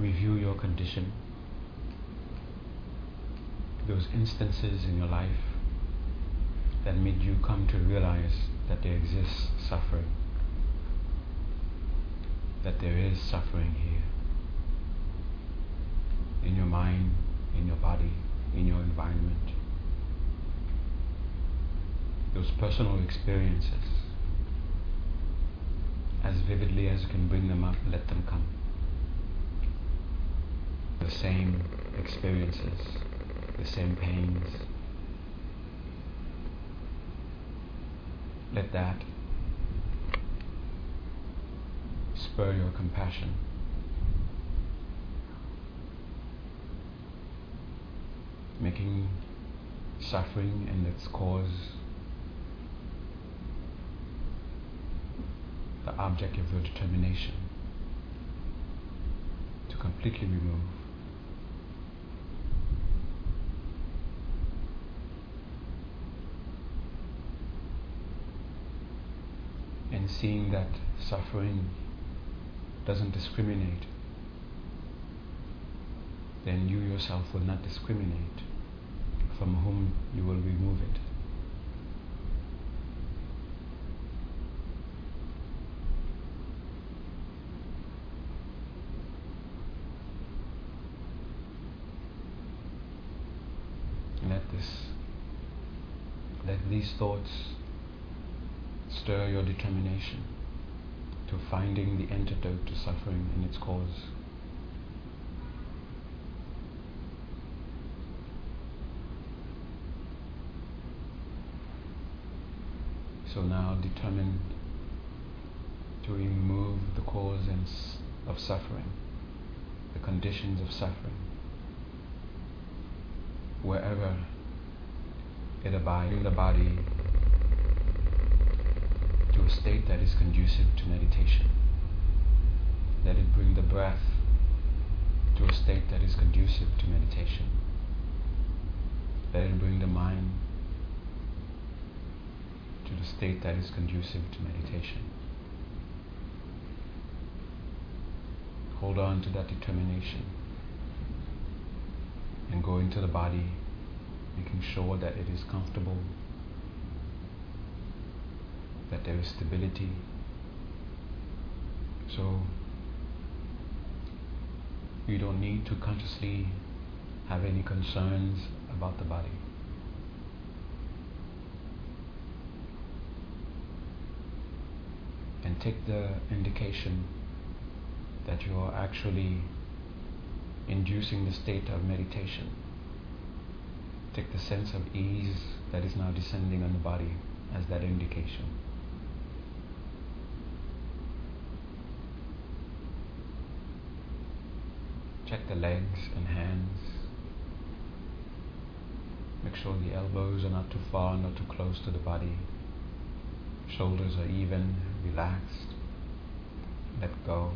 review your condition, those instances in your life that made you come to realize that there exists suffering, that there is suffering here in your mind, in your body, in your environment. Those personal experiences, as vividly as you can bring them up, let them come. The same experiences, the same pains. Let that spur your compassion. Making suffering and its cause the object of your determination to completely remove. Seeing that suffering doesn't discriminate, then you yourself will not discriminate from whom you will remove it. Let this let these thoughts your determination to finding the antidote to suffering and its cause. So now determined to remove the cause of suffering, the conditions of suffering, wherever it abides in the body state that is conducive to meditation. Let it bring the breath to a state that is conducive to meditation. Let it bring the mind to the state that is conducive to meditation. Hold on to that determination and go into the body, making sure that it is comfortable, that there is stability. So you don't need to consciously have any concerns about the body. And take the indication that you are actually inducing the state of meditation. Take the sense of ease that is now descending on the body as that indication. Check the legs and hands. Make sure the elbows are not too far, not too close to the body. Shoulders are even, relaxed. Let go.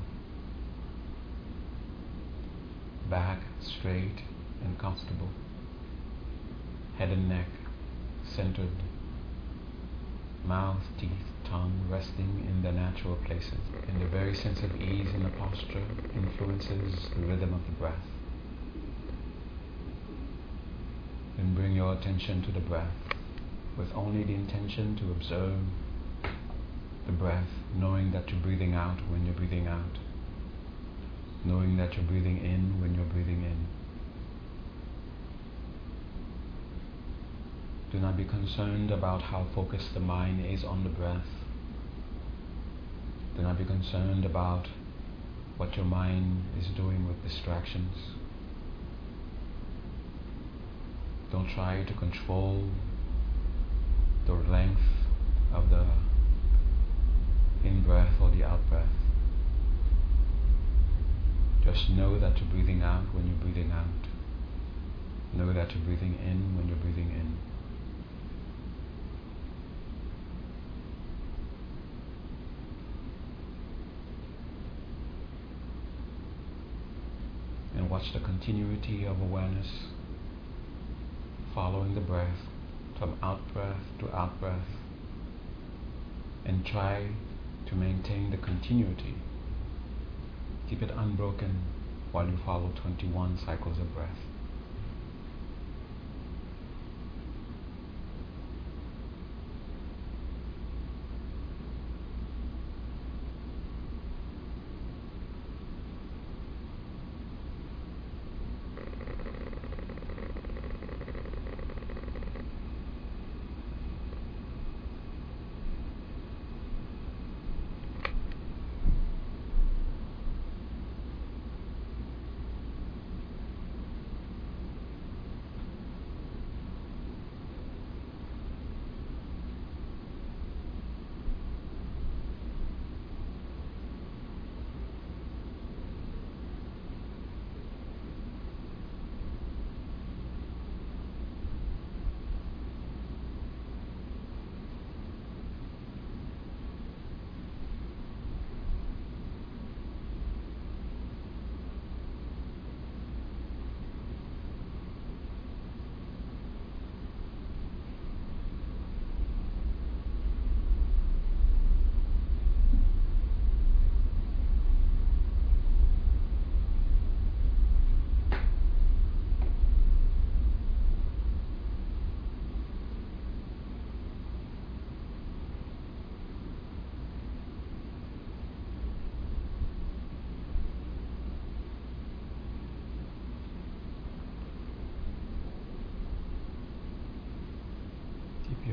Back straight and comfortable. Head and neck centered. Mouth, teeth, resting in their natural places. And the very sense of ease in the posture influences the rhythm of the breath. Then bring your attention to the breath with only the intention to observe the breath, knowing that you're breathing out when you're breathing out, knowing that you're breathing in when you're breathing in. Do not be concerned about how focused the mind is on the breath. Do not be concerned about what your mind is doing with distractions. Don't try to control the length of the in breath or the out breath. Just know that you're breathing out when you're breathing out. Know that you're breathing in when you're breathing in. And watch the continuity of awareness following the breath from out breath to out breath and try to maintain the continuity. Keep it unbroken while you follow 21 cycles of breath.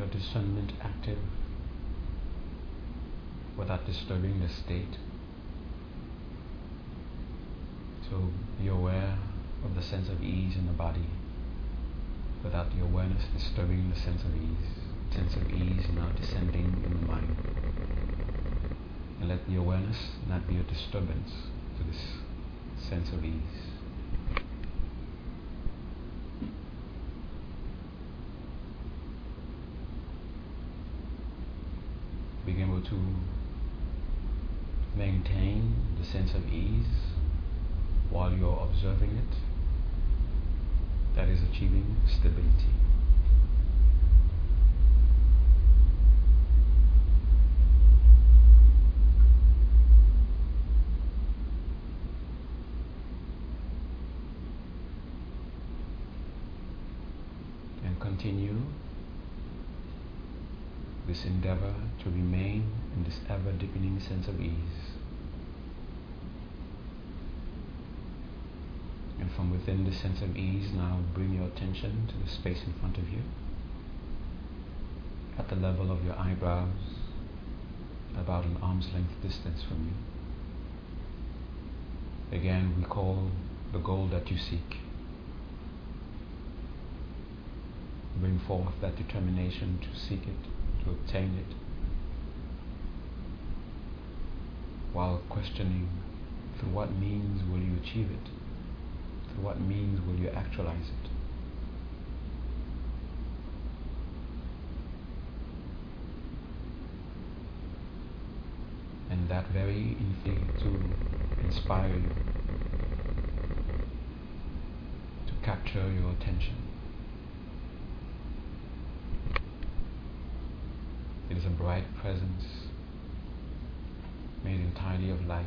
your discernment active without disturbing the state. So be aware of the sense of ease in the body without the awareness disturbing the sense of ease. Sense of ease now descending in the mind. And let the awareness not be a disturbance to this sense of ease. being able to maintain the sense of ease while you're observing it, that is achieving stability. And continue this endeavor to remain in this ever deepening sense of ease. And from within the sense of ease, now bring your attention to the space in front of you, at the level of your eyebrows, about an arm's length distance from you. Again, recall the goal that you seek. Bring forth that determination to seek it to obtain it while questioning through what means will you achieve it? Through what means will you actualize it? And that very instinct to inspire you, to capture your attention. It is a bright presence made entirely of light.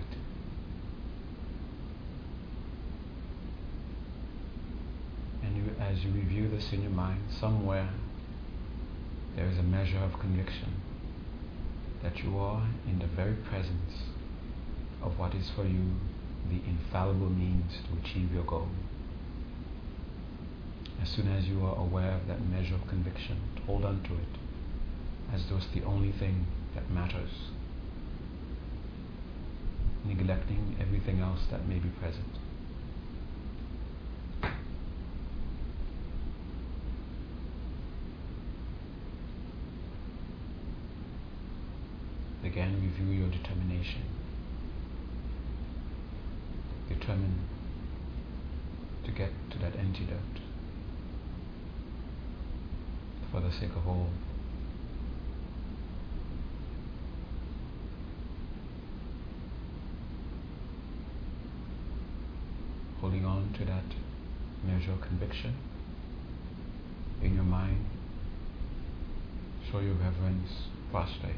And you, as you review this in your mind, somewhere there is a measure of conviction that you are in the very presence of what is for you the infallible means to achieve your goal. As soon as you are aware of that measure of conviction, hold on to it as though it's the only thing that matters, neglecting everything else that may be present. Again, review your determination. Determine to get to that antidote for the sake of all. holding on to that of conviction in your mind. Show your reverence, prostrate.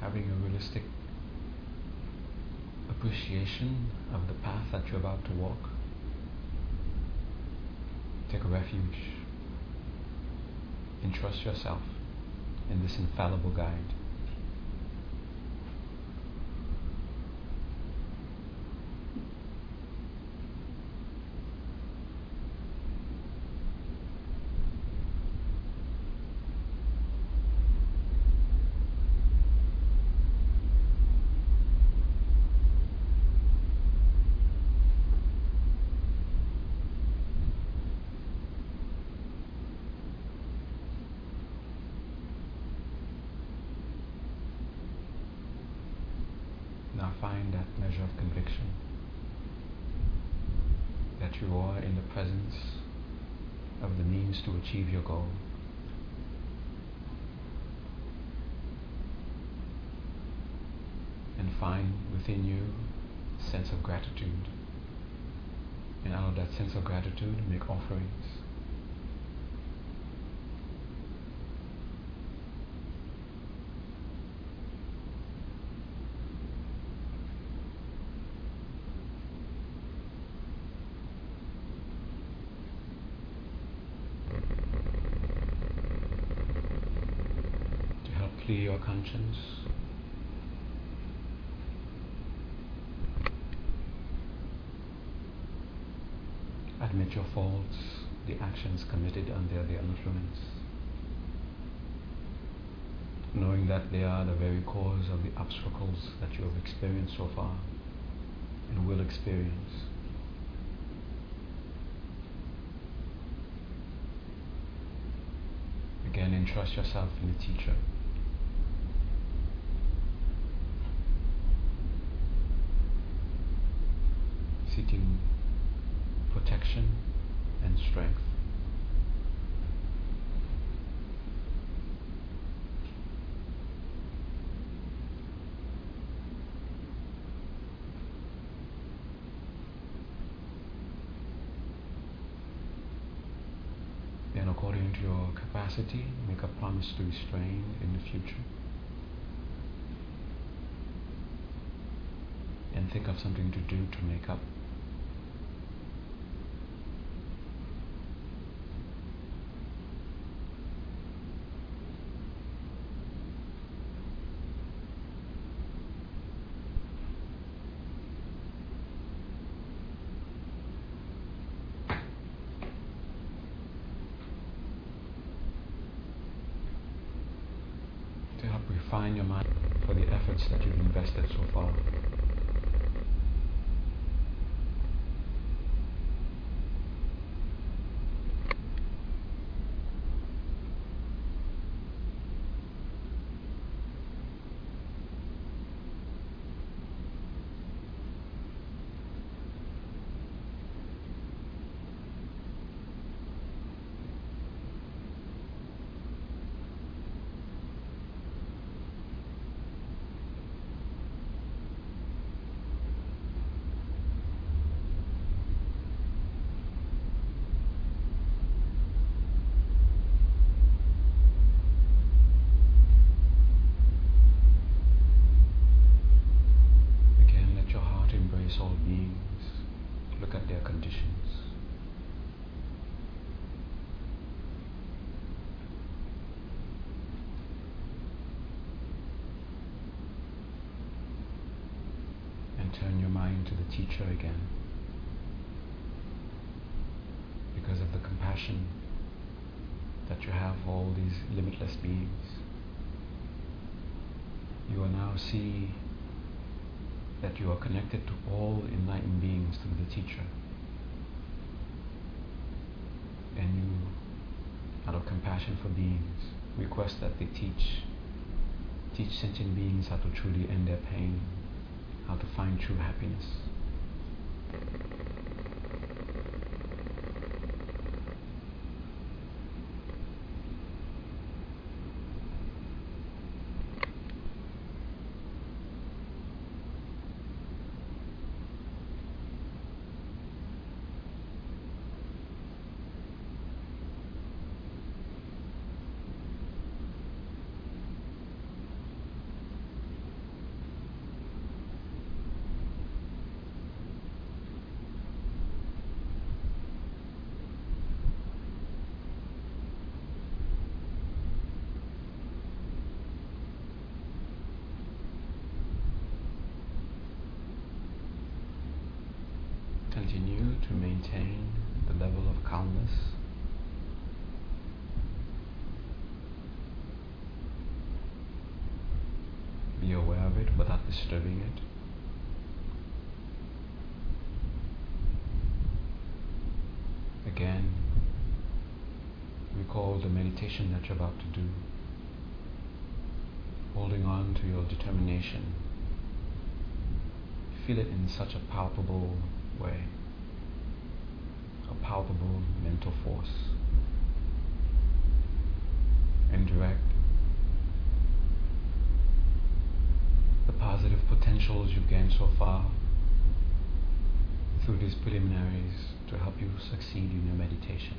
having a realistic appreciation of the path that you're about to walk. Refuge. Entrust yourself in this infallible guide. find that measure of conviction that you are in the presence of the means to achieve your goal. And find within you a sense of gratitude. And out of that sense of gratitude, make offerings. To help clear your conscience. Your faults, the actions committed under their influence. Knowing that they are the very cause of the obstacles that you have experienced so far and will experience. Again, entrust yourself in the teacher. seeking protection and strength. Then according to your capacity, promise to restrain in the future. And think of something to do to make up refine your mind for the efforts that you've invested so far. Maintain the level of calmness. Be aware of it without disturbing it. Again, recall the meditation that you're about to do, holding on to your determination feel it in such a palpable way, palpable mental force. And direct the positive potentials you've gained so far through these preliminaries to help you succeed in your meditation.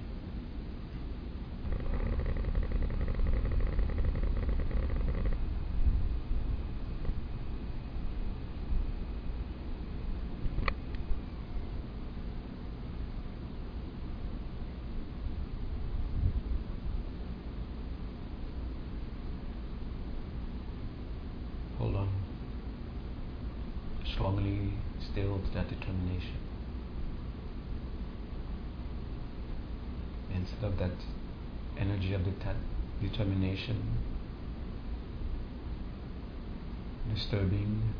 That determination. Instead of that energy of det- determination disturbing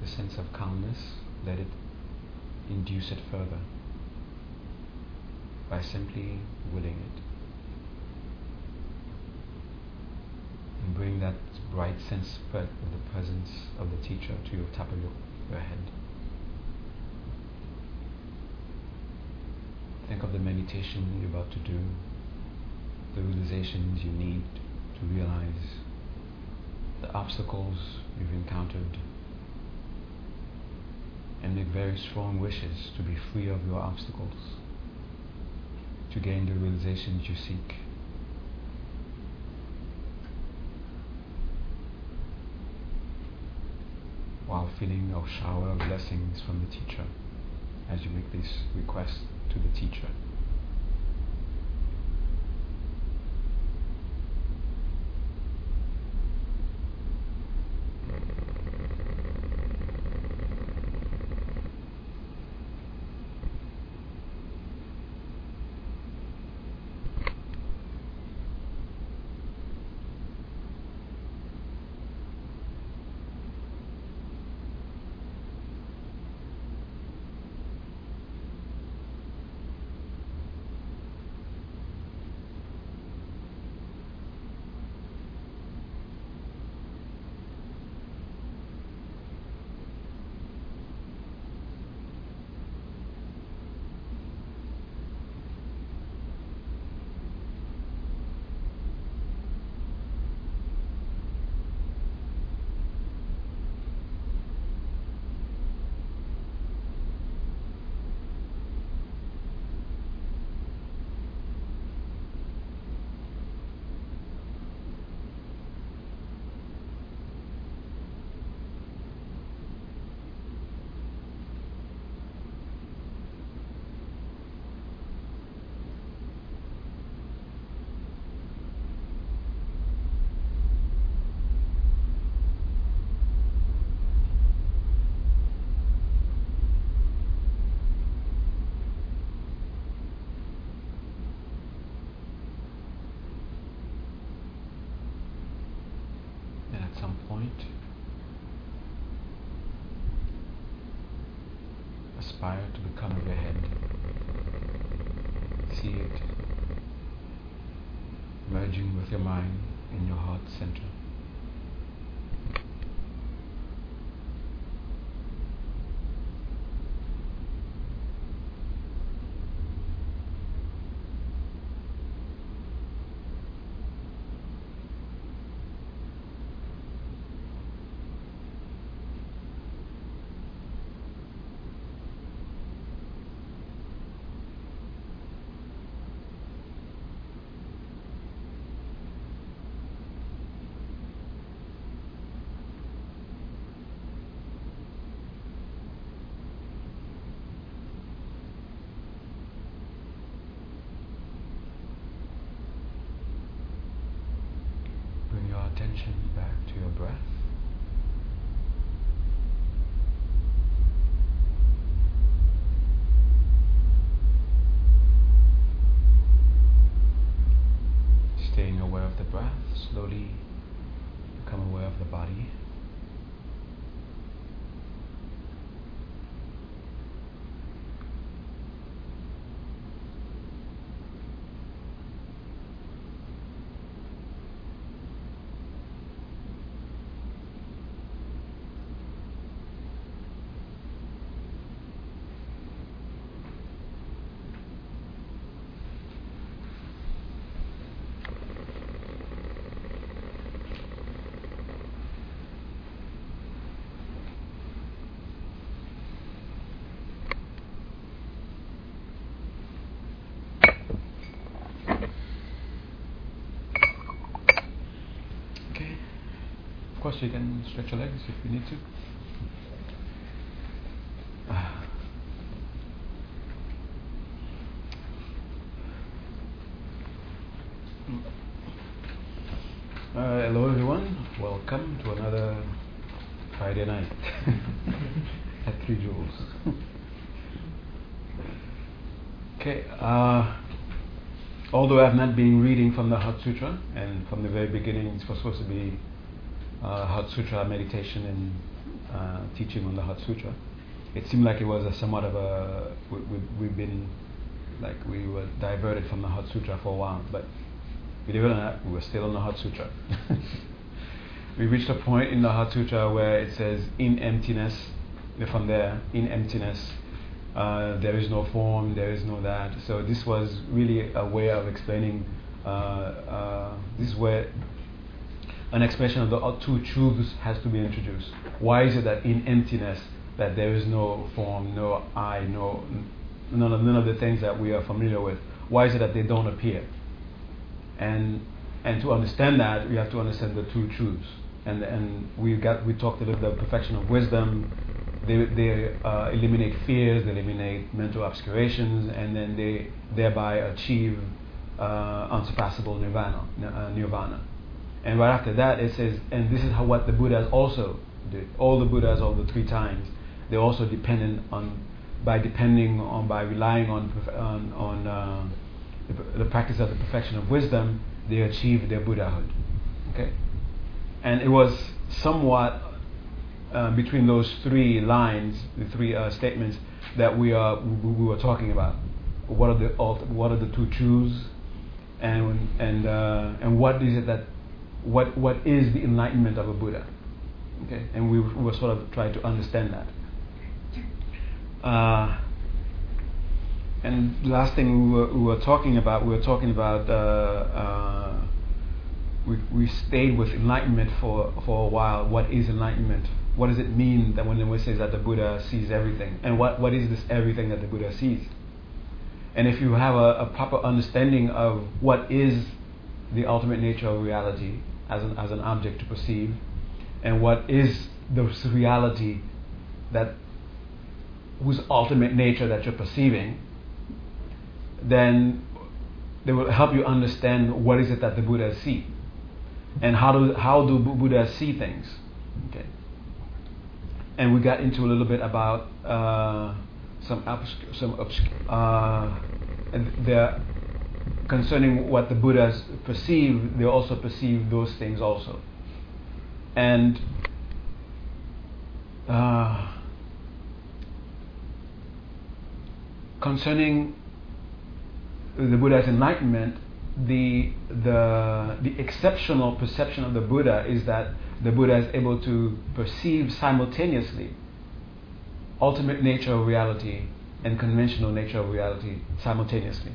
the sense of calmness, let it induce it further by simply willing it. And bring that bright sense of the presence of the teacher to your your, your head. Think of the meditation you're about to do, the realizations you need to realize, the obstacles you've encountered, and make very strong wishes to be free of your obstacles, to gain the realizations you seek. While feeling a shower of blessings from the teacher as you make this request to the teacher. Aspire to become head. See it merging with your mind in your heart center. Course, you can stretch your legs if you need to. Uh, hello, everyone. Welcome to another Friday night at Three Jewels. okay. Uh, although I've not been reading from the Heart Sutra, and from the very beginning it was supposed to be uh, Sutra meditation and uh, teaching on the Heart Sutra, it seemed like it was a somewhat of a we, we, we've been like we were diverted from the Heart Sutra for a while, but Believe it or not, we were still on the Heart Sutra. we reached a point in the Heart Sutra where it says, in emptiness, from there, in emptiness, uh, there is no form, there is no that. So this was really a way of explaining, uh, uh, this is where an expression of the two truths has to be introduced. Why is it that in emptiness, that there is no form, no I, no none of, none of the things that we are familiar with? Why is it that they don't appear? And and to understand that, we have to understand the two truths. And and we got we talked about the perfection of wisdom. They they uh, eliminate fears, they eliminate mental obscurations, and then they thereby achieve uh, unsurpassable nirvana. Uh, nirvana. And right after that, it says, and this is how what the Buddhas also did. All the Buddhas, all the three times, they're also dependent on by depending on by relying on on, on uh, the, the practice of the perfection of wisdom, they achieved their Buddhahood. Okay? And it was somewhat uh, between those three lines, the three uh, statements that we, are, we, we were talking about. What are the what are the two truths, and and uh, and what is it that what what is the enlightenment of a Buddha? Okay, and we, we were sort of trying to understand that. Uh, and the last thing we were, we were talking about, we were talking about, uh, uh, we, we stayed with enlightenment for, for a while. What is enlightenment? What does it mean that when it says that the Buddha sees everything? And what, what is this everything that the Buddha sees? And if you have a, a proper understanding of what is the ultimate nature of reality as an, as an object to perceive, and what is the reality that whose ultimate nature that you're perceiving, then they will help you understand what is it that the Buddhas see and how do how do Buddhas see things. Okay. And we got into a little bit about uh, some obscure, some obscure, uh, and concerning what the Buddhas perceive. They also perceive those things also, and. Uh, concerning the Buddha's enlightenment, the, the, the exceptional perception of the Buddha is that the Buddha is able to perceive simultaneously ultimate nature of reality and conventional nature of reality simultaneously.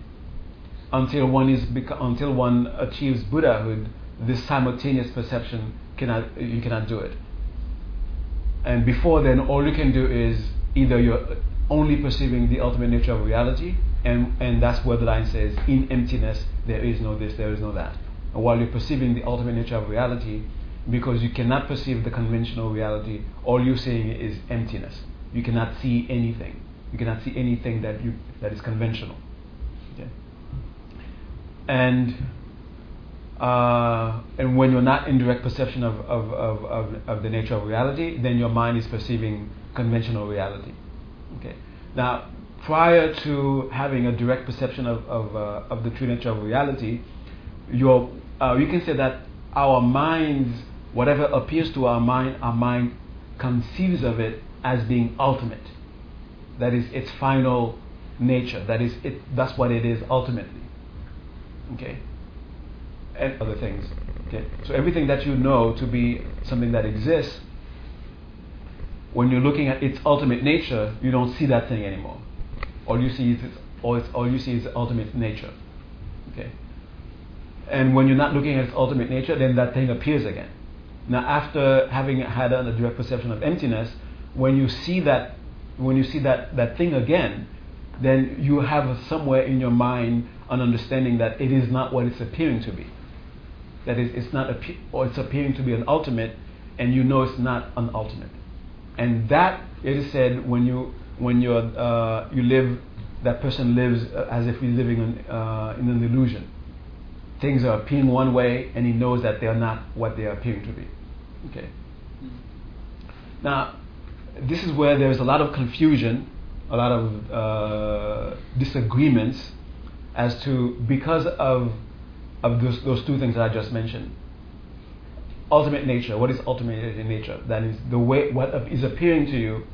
Until one is until one achieves Buddhahood, this simultaneous perception cannot you cannot do it. And before then, all you can do is either you're only perceiving the ultimate nature of reality, and, and that's where the line says, in emptiness, there is no this, there is no that. And while you're perceiving the ultimate nature of reality, because you cannot perceive the conventional reality, all you're seeing is emptiness. You cannot see anything. You cannot see anything that, you, that is conventional. And uh, and when you're not in direct perception of, of, of, of, of the nature of reality, then your mind is perceiving conventional reality. Okay. Now, prior to having a direct perception of, of, uh, of the true nature of reality, your, uh, you can say that our minds, whatever appears to our mind, our mind conceives of it as being ultimate. That is its final nature. That is it. That's what it is ultimately. Okay. And other things. Okay. So everything that you know to be something that exists, when you're looking at its ultimate nature, you don't see that thing anymore all you see is its, all, it's, all you see is ultimate nature. Okay. And when you're not looking at its ultimate nature, then that thing appears again. Now, after having had a direct perception of emptiness, when you see that, when you see that, that thing again, then you have somewhere in your mind an understanding that it is not what it's appearing to be. That is, it's not, or it's appearing to be an ultimate, and you know it's not an ultimate. And that it is said when you when you uh, you live, that person lives uh, as if he's living in, uh, in an illusion. Things are appearing one way, and he knows that they are not what they are appearing to be. Okay. Now, this is where there's a lot of confusion, a lot of uh, disagreements as to because of of those, those two things that I just mentioned. Ultimate nature. What is ultimate in nature? That is the way what is appearing to you,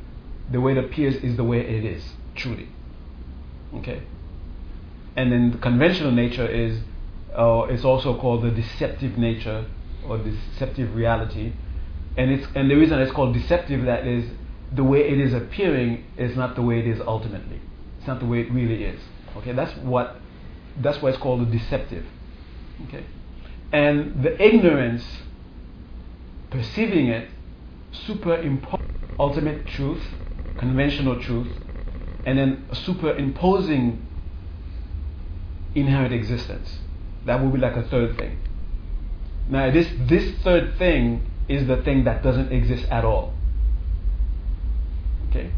the way it appears is the way it is truly. Okay. And then the conventional nature is, uh, it's also called the deceptive nature or deceptive reality, and it's and the reason it's called deceptive that is the way it is appearing is not the way it is ultimately. It's not the way it really is. Okay, that's what that's why it's called the deceptive. Okay, and the ignorance perceiving it superimpose ultimate truth, conventional truth, and then superimposing inherent existence. That would be like a third thing. Now, this, this third thing is the thing that doesn't exist at all. Okay?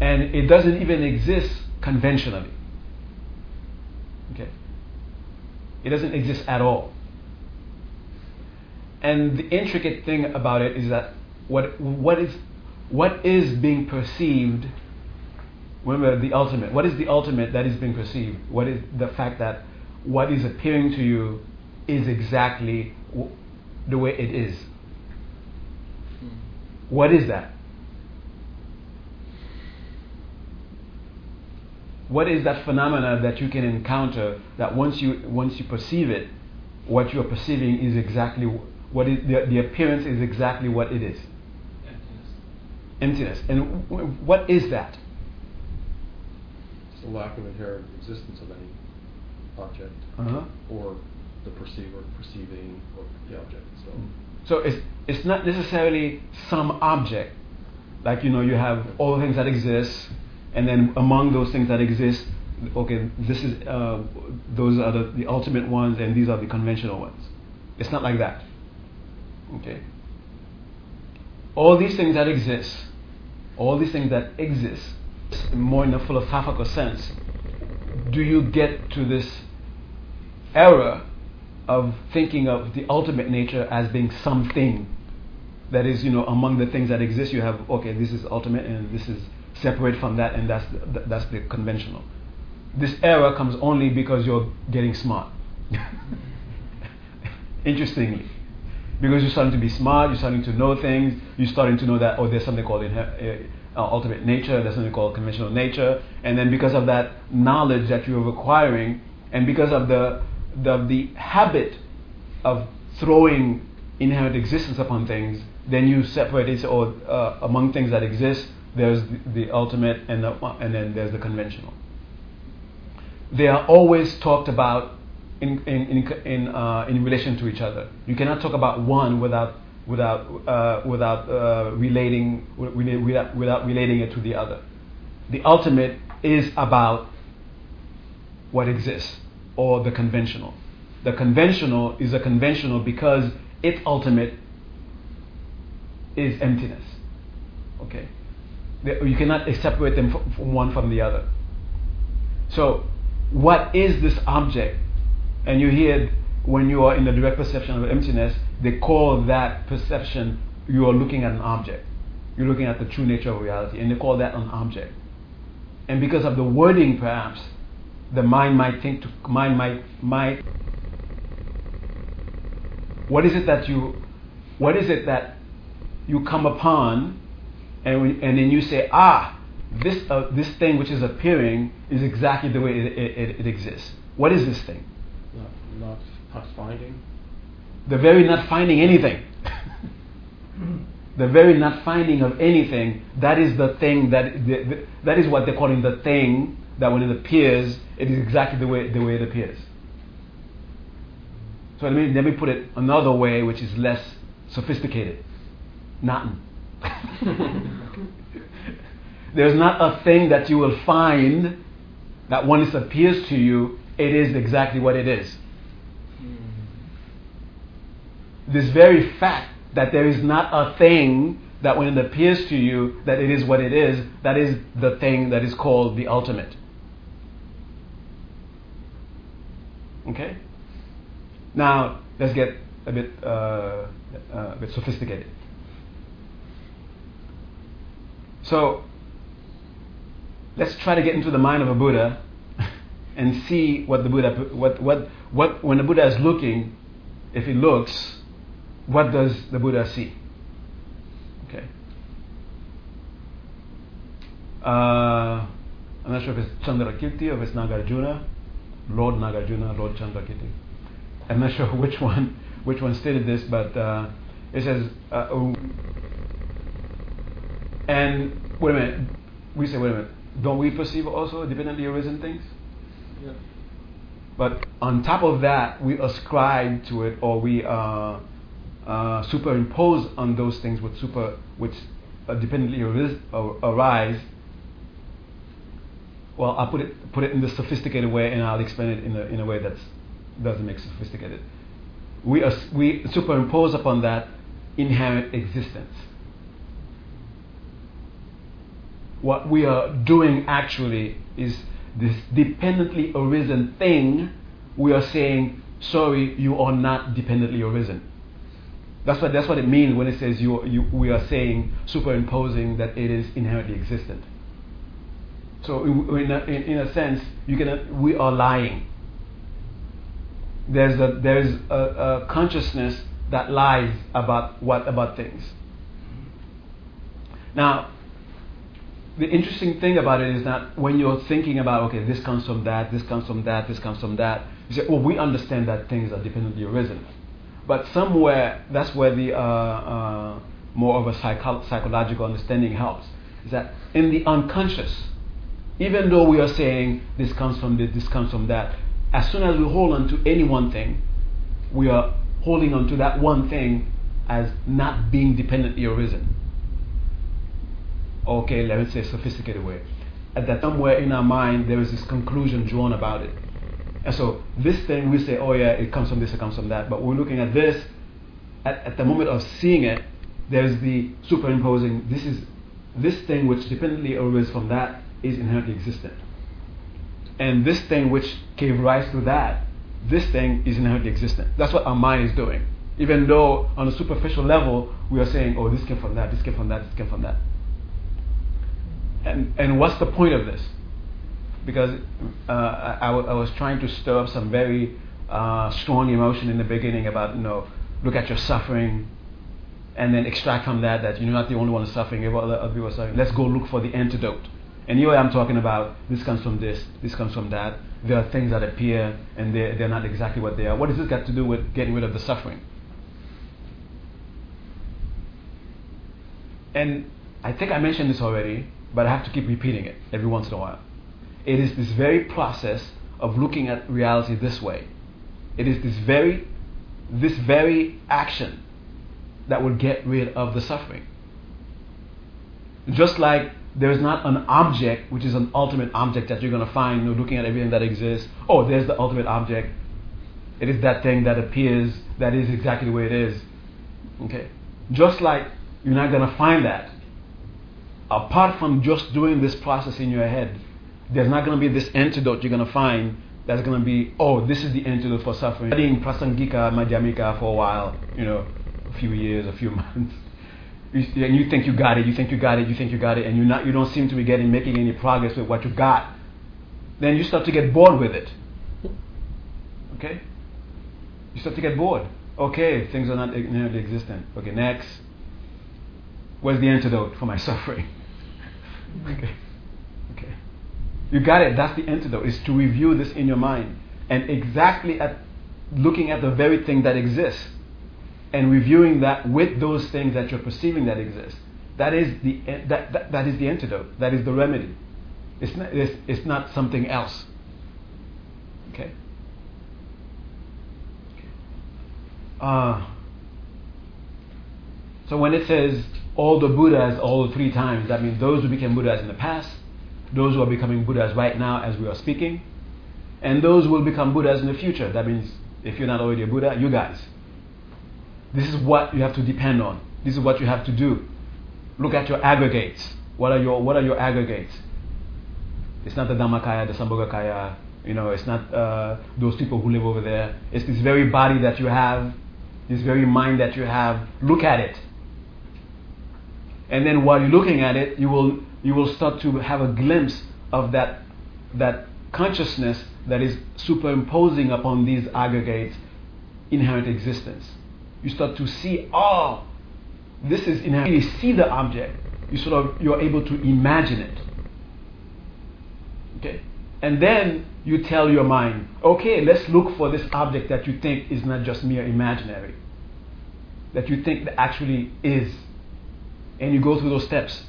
And it doesn't even exist conventionally. Okay? It doesn't exist at all. And the intricate thing about it is that what, what, is, what is being perceived, remember the ultimate, what is the ultimate that is being perceived? What is the fact that what is appearing to you is exactly w- the way it is? Hmm. What is that? What is that phenomena that you can encounter that once you once you perceive it, what you are perceiving is exactly what is the, the appearance is exactly what it is. Emptiness. Emptiness. And w- what is that? It's the lack of inherent existence of any object uh-huh. or the perceiver perceiving the object. So, so it's it's not necessarily some object. Like you know, you have all the things that exist, and then among those things that exist, okay, this is uh, those are the, the ultimate ones, and these are the conventional ones. It's not like that. Okay. All these things that exist, all these things that exist, more in a philosophical sense, do you get to this error of thinking of the ultimate nature as being something that is, you know, among the things that exist, you have, okay, this is ultimate and this is separate from that, and that's the, that's the conventional. This error comes only because you're getting smart. Interestingly because you're starting to be smart, you're starting to know things, you're starting to know that, oh, there's something called inher- uh, ultimate nature, there's something called conventional nature, and then because of that knowledge that you're acquiring, and because of the, the, the habit of throwing inherent existence upon things, then you separate it, or uh, among things that exist, there's the, the ultimate, and, the, and then there's the conventional. They are always talked about in, in, in, in, uh, in relation to each other. You cannot talk about one without, without, uh, without, uh, relating, without, without relating it to the other. The ultimate is about what exists, or the conventional. The conventional is a conventional because its ultimate is emptiness. Okay? You cannot separate them from one from the other. So, what is this object and you hear when you are in the direct perception of emptiness, they call that perception you are looking at an object. You're looking at the true nature of reality, and they call that an object. And because of the wording, perhaps, the mind might think to mind might might. What is it that you, what is it that you come upon, and and then you say, ah, this uh, this thing which is appearing is exactly the way it, it, it exists. What is this thing? not, not, not finding? The very not finding anything. the very not finding of anything, that is the thing that, the, the, that is what they're calling the thing that when it appears, it is exactly the way, the way it appears. So let me, let me put it another way, which is less sophisticated. Nothing. There's not a thing that you will find that when it appears to you, it is exactly what it is. this very fact that there is not a thing that when it appears to you that it is what it is, that is the thing that is called the ultimate. Okay? Now, let's get a bit, uh, uh, a bit sophisticated. So, let's try to get into the mind of a Buddha and see what the Buddha, what, what, what, when the Buddha is looking, if he looks, what does the Buddha see? Okay. Uh, I'm not sure if it's Chandrakirti or if it's Nagarjuna, Lord Nagarjuna, Lord Chandrakirti. I'm not sure which one, which one stated this, but uh, it says, uh, and wait a minute, we say, wait a minute, don't we perceive also dependently arisen things? Yeah. But on top of that, we ascribe to it or we uh, uh, superimpose on those things which super which uh, dependently aris, arise. Well, I'll put it put it in the sophisticated way, and I'll explain it in a in a way that doesn't make sophisticated. We as, we superimpose upon that inherent existence. What we are doing actually is this dependently arisen thing. We are saying, sorry, you are not dependently arisen. That's what, that's what it means when it says you, you, we are saying, superimposing that it is inherently existent. So, in a, in, a sense, you can, we are lying. There's a, there's a, a consciousness that lies about what about things. Now, the interesting thing about it is that when you're thinking about, okay, this comes from that, this comes from that, this comes from that, you say, well, we understand that things are dependently arisen. But somewhere, that's where the uh, uh, more of a psycho- psychological understanding helps. Is that in the unconscious, even though we are saying this comes from this, this comes from that, as soon as we hold on to any one thing, we are holding on to that one thing as not being dependently arisen. Okay, let me say sophisticated way. At that somewhere in our mind, there is this conclusion drawn about it. And so this thing, we say, oh yeah, it comes from this, it comes from that. But we're looking at this, at, at the moment of seeing it, there's the superimposing, this is this thing which dependently arises from that is inherently existent. And this thing which gave rise to that, this thing is inherently existent. That's what our mind is doing. Even though on a superficial level, we are saying, oh, this came from that, this came from that, this came from that. And, and what's the point of this? because uh, I, I, was trying to stir up some very uh, strong emotion in the beginning about, you know, look at your suffering and then extract from that that you're not the only one suffering, other, people are suffering. Let's go look for the antidote. And here I'm talking about this comes from this, this comes from that. There are things that appear and they're, they're not exactly what they are. What does this got to do with getting rid of the suffering? And I think I mentioned this already, but I have to keep repeating it every once in a while. It is this very process of looking at reality this way. It is this very, this very action that will get rid of the suffering. Just like there is not an object which is an ultimate object that you're going to find you know, looking at everything that exists. Oh, there's the ultimate object. It is that thing that appears that is exactly the way it is. Okay? Just like you're not going to find that apart from just doing this process in your head there's not going to be this antidote you're going to find that's going to be, oh, this is the antidote for suffering. Studying Prasangika Madhyamika for a while, you know, a few years, a few months. You, and you think you got it, you think you got it, you think you got it, and you not, you don't seem to be getting making any progress with what you got. Then you start to get bored with it. Okay? You start to get bored. Okay, things are not nearly existent. Okay, next. Where's the antidote for my suffering? Okay. Okay. You got it. That's the antidote, is to review this in your mind. And exactly at looking at the very thing that exists and reviewing that with those things that you're perceiving that exist. That is the, that, that, that is the antidote. That is the remedy. It's not, it's, it's not something else. Okay? Uh, so when it says all the Buddhas all the three times, that means those who became Buddhas in the past, those who are becoming Buddhas right now as we are speaking, and those who will become Buddhas in the future. That means if you're not already a Buddha, you guys. This is what you have to depend on. This is what you have to do. Look at your aggregates. What are your What are your aggregates? It's not the Dharmakaya, the Sambhogakaya. You know, it's not uh, those people who live over there. It's this very body that you have, this very mind that you have. Look at it. And then while you're looking at it, you will you will start to have a glimpse of that that consciousness that is superimposing upon these aggregates inherent existence. You start to see, oh, this is inherent. You see the object. You sort of you're able to imagine it. Okay? And then you tell your mind, okay, let's look for this object that you think is not just mere imaginary. That you think that actually is. And you go through those steps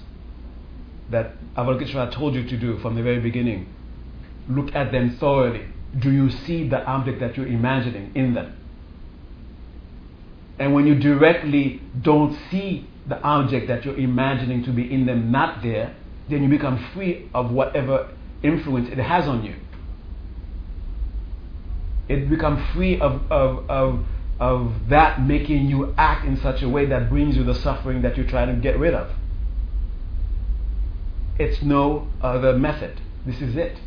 that Avalokiteshvara told you to do from the very beginning. Look at them thoroughly. Do you see the object that you're imagining in them? And when you directly don't see the object that you're imagining to be in them not there, then you become free of whatever influence it has on you. It becomes free of, of, of, of that making you act in such a way that brings you the suffering that you're trying to get rid of. It's no other method. This is it.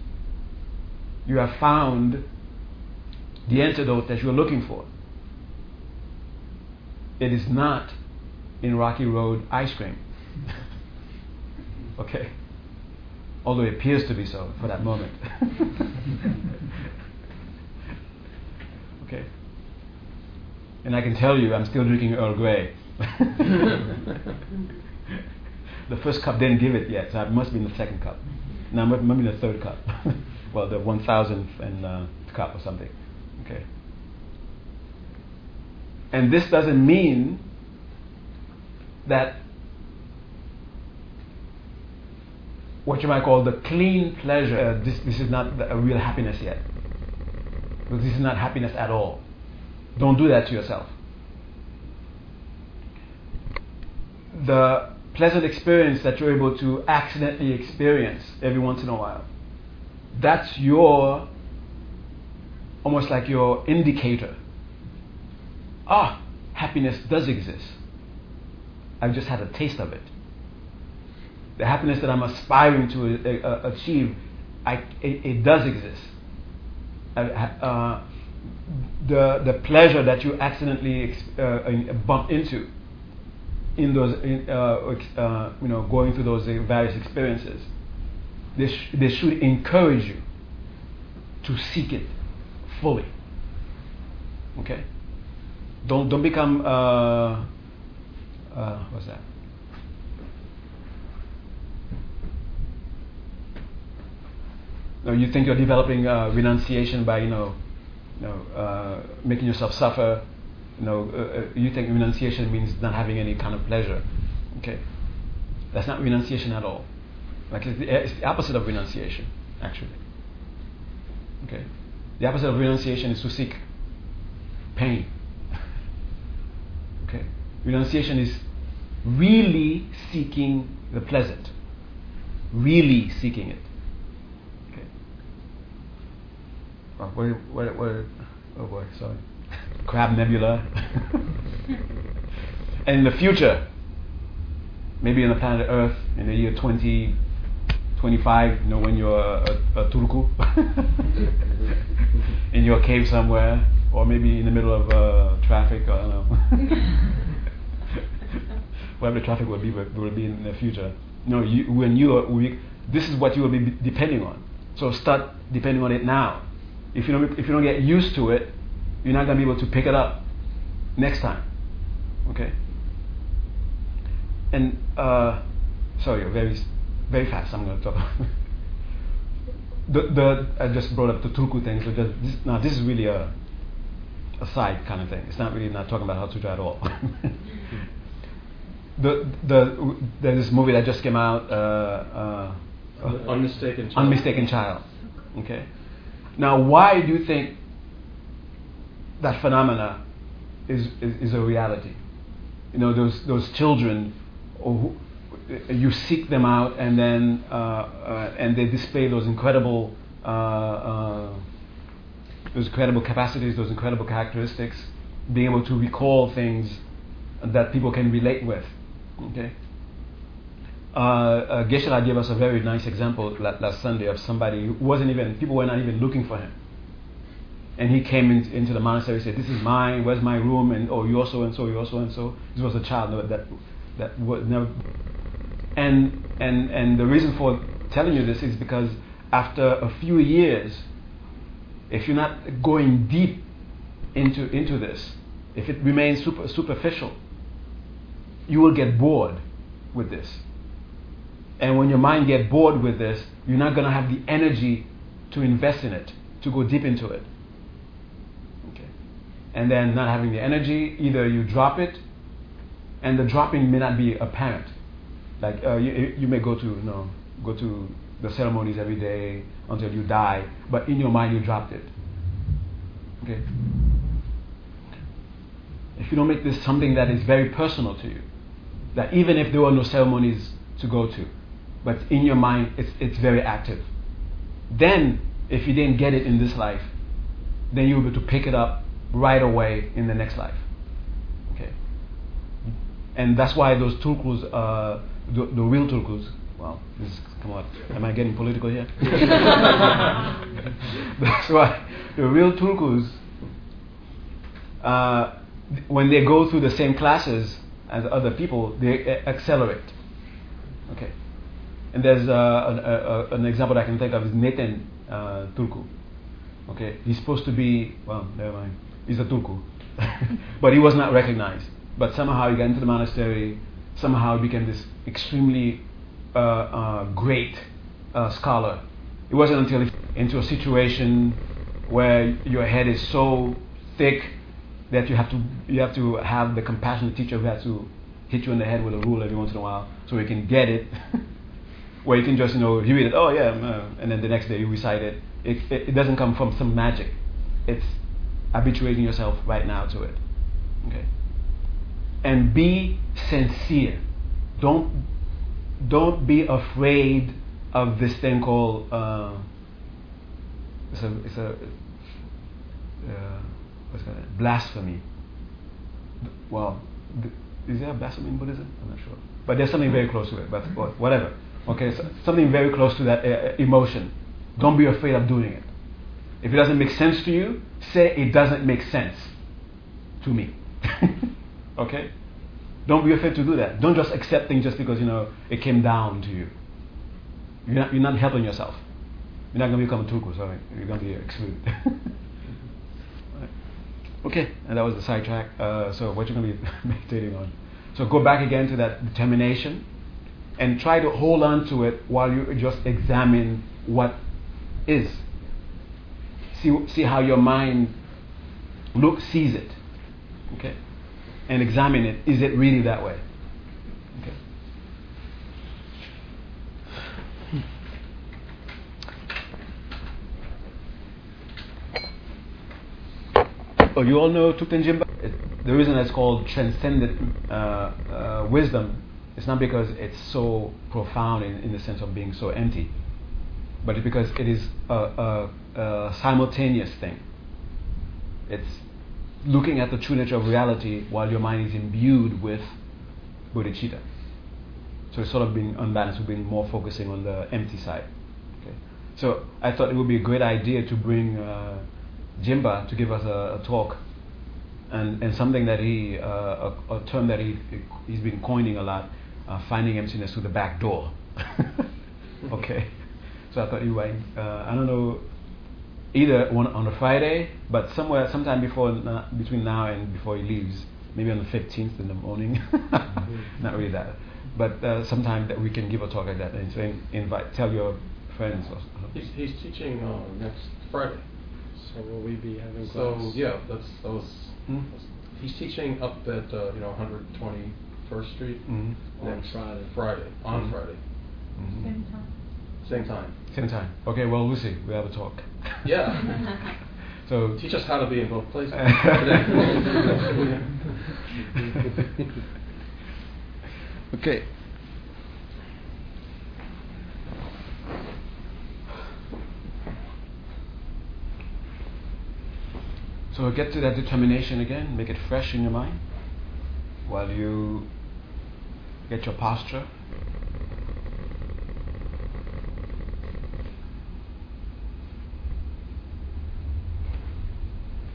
You have found the antidote that you're looking for. It is not in Rocky Road ice cream. okay? Although it appears to be so for that moment. okay? And I can tell you, I'm still drinking Earl Grey. the first cup didn't give it yet, so it must be in the second cup. Now, maybe the third cup. well, the 1000th and, uh, cup or something. Okay? And this doesn't mean that what you might call the clean pleasure, uh, this, this is not a real happiness yet. Because this is not happiness at all. Don't do that to yourself. The pleasant experience that you're able to accidentally experience every once in a while, that's your, almost like your indicator ah, happiness does exist. I've just had a taste of it. The happiness that I'm aspiring to uh, uh achieve, I, it, it, does exist. Uh, the, the pleasure that you accidentally uh, bump into in those, in, uh, uh, you know, going through those various experiences, they, sh- they should encourage you to seek it fully. Okay? Don't don't become uh, uh, what's that? No, you think you're developing uh, renunciation by you know, you know, uh, making yourself suffer. You know, uh, uh, you think renunciation means not having any kind of pleasure. Okay, that's not renunciation at all. Like it's the, it's the opposite of renunciation, actually. Okay, the opposite of renunciation is to seek pain. Okay? Renunciation is really seeking the pleasant. Really seeking it. Okay. Oh, what, what, oh boy, sorry. Crab Nebula. and in the future, maybe on the planet Earth, in the year 2025, you know, when you're a, a, a tulku in your cave somewhere, or maybe in the middle of uh, traffic. I don't know. Whatever the traffic will be, will be in the future. Know, you, when you are weak, this is what you will be depending on. So start depending on it now. If you don't, if you don't get used to it, you're not going to be able to pick it up next time. Okay. And uh, sorry, very, very fast. I'm going to talk. the, the I just brought up the tulku thing. So just this, now this is really a a side kind of thing. It's not really not talking about Hatsuja at all. the the there's this movie that just came out. Uh, uh, unmistaken child. Unmistaken child. Okay. Now, why do you think that phenomena is, is, is a reality? You know, those those children, who, you seek them out, and then uh, uh, and they display those incredible uh, uh, those incredible capacities, those incredible characteristics, being able to recall things that people can relate with. Okay. Uh, uh, Geshe-la gave us a very nice example last, last Sunday of somebody who wasn't even people were not even looking for him, and he came in, into the monastery and said, "This is mine. Where's my room?" And oh, you're so and so. You're so and so. This was a child that that was never. And and and the reason for telling you this is because after a few years, if you're not going deep into into this, if it remains super, superficial, you will get bored with this. And when your mind get bored with this, you're not going to have the energy to invest in it, to go deep into it. Okay. And then not having the energy, either you drop it, and the dropping may not be apparent. Like uh, you, you may go to you know go to the ceremonies every day until you die, but in your mind you dropped it. Okay. If you don't make this something that is very personal to you, that even if there were no ceremonies to go to, but in your mind it's, it's very active. Then, if you didn't get it in this life, then you'll be able to pick it up right away in the next life. Okay? And that's why those tulkus, uh, the, the real tulkus, well, this is, come on, am I getting political here? that's why the real tulkus, uh, when they go through the same classes as other people, they accelerate. Okay. And there's uh, an, an, example I can think of is Nathan uh, Tulku. Okay, he's supposed to be well, never mind. He's a Tulku, but he was not recognized. But somehow he got into the monastery. Somehow he became this extremely uh, uh great uh, scholar. It wasn't until he into a situation where your head is so thick that you have to you have to have the compassionate teacher who has to hit you in the head with a rule every once in a while so you can get it where you can just, you know, you read it, oh yeah, uh, and then the next day you recite it. It, it. it doesn't come from some magic. It's habituating yourself right now to it. Okay. And be sincere. Don't don't be afraid of this thing called uh, it's a it's a uh, what's it blasphemy. Well, is there a blasphemy in Buddhism? I'm not sure, but there's something very close to it. But whatever. Okay, so something very close to that uh, uh, emotion. Don't be afraid of doing it. If it doesn't make sense to you, say it doesn't make sense to me. okay? Don't be afraid to do that. Don't just accept things just because you know it came down to you. You're not, you're not helping yourself. You're not going to become a tulku, sorry. You're going to be excluded. okay, and that was the sidetrack. Uh, so what you're going to be meditating on. So go back again to that determination and try to hold on to it while you just examine what is. See, see how your mind look sees it. Okay? And examine it. Is it really that way? Okay. Oh, you all know Thupten Jinpa? The reason it's called transcendent uh, uh, wisdom it's not because it's so profound in, in the sense of being so empty, but it's because it is a, a, a simultaneous thing. It's looking at the true nature of reality while your mind is imbued with bodhicitta. So it's sort of being unbalanced. We've been more focusing on the empty side. Okay. So I thought it would be a great idea to bring uh, Jinpa to give us a, a talk, and, and something that he, uh, a, a, term that he he's been coining a lot, uh, finding emptiness through the back door. okay, so I thought you might. Uh, I don't know either one on a Friday, but somewhere, sometime before, uh, between now and before he leaves, maybe on the 15th in the morning. Not really that, but uh, sometime that we can give a talk like that and so invite, tell your friends. Or, he's, he's teaching uh, next Friday. So will we be having so, class? So yeah, that's that was. Hmm? He's teaching up at uh, you know 120 First Street mm-hmm. next Friday. Friday on mm-hmm. Friday. Mm-hmm. Same time. Same time. Same time. Okay. Well, Lucy, we have a talk. Yeah. so teach us how to be in both places. okay. So So get to that determination again, make it fresh in your mind while you get your posture.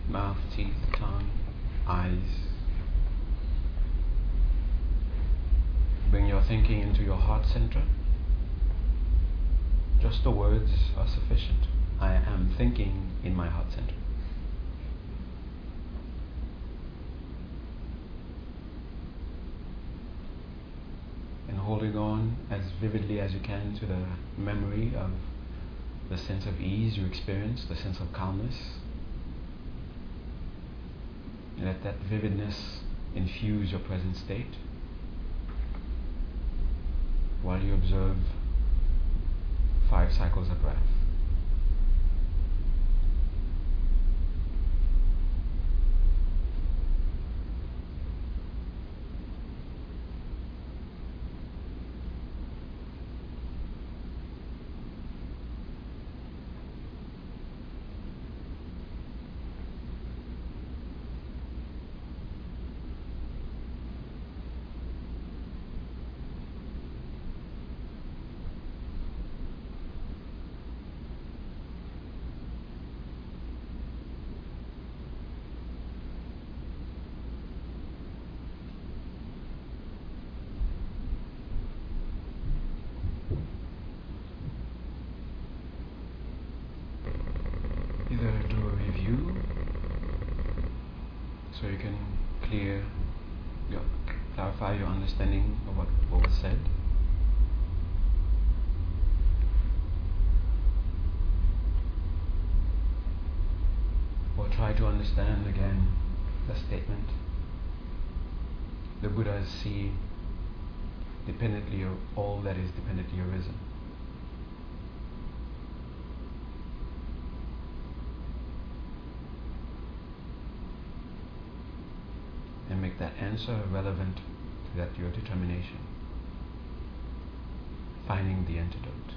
Mouth, teeth, tongue, eyes. Bring your thinking into your heart center. Just the words are sufficient. I am thinking in my heart center. And holding on as vividly as you can to the memory of the sense of ease you experience, the sense of calmness. Let that vividness infuse your present state while you observe five cycles of breath. either do a review so you can clear your clarify your understanding of what, what was said or try to understand again the statement the Buddhas see dependently of all that is dependently arisen and make that answer relevant to that your determination. Finding the antidote.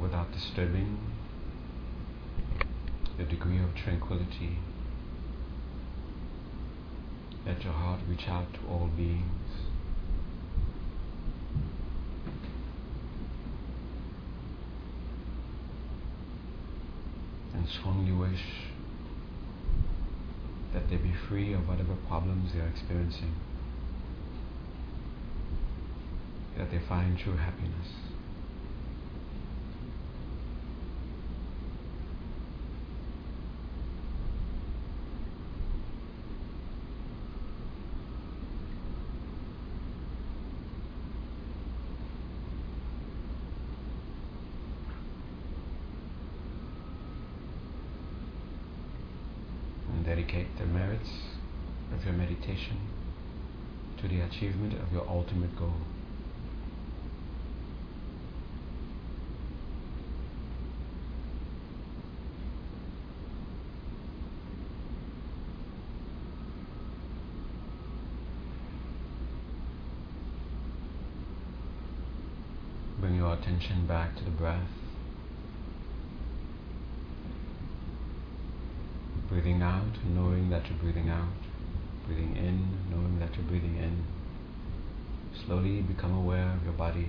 Without disturbing the degree of tranquility, let your heart reach out to all beings. And strongly wish that they be free of whatever problems they are experiencing, that they find true happiness. and dedicate the merits of your meditation to the achievement of your ultimate goal. Bring your attention back to the breath. Breathing out, knowing that you're breathing out. Breathing in, knowing that you're breathing in. Slowly become aware of your body.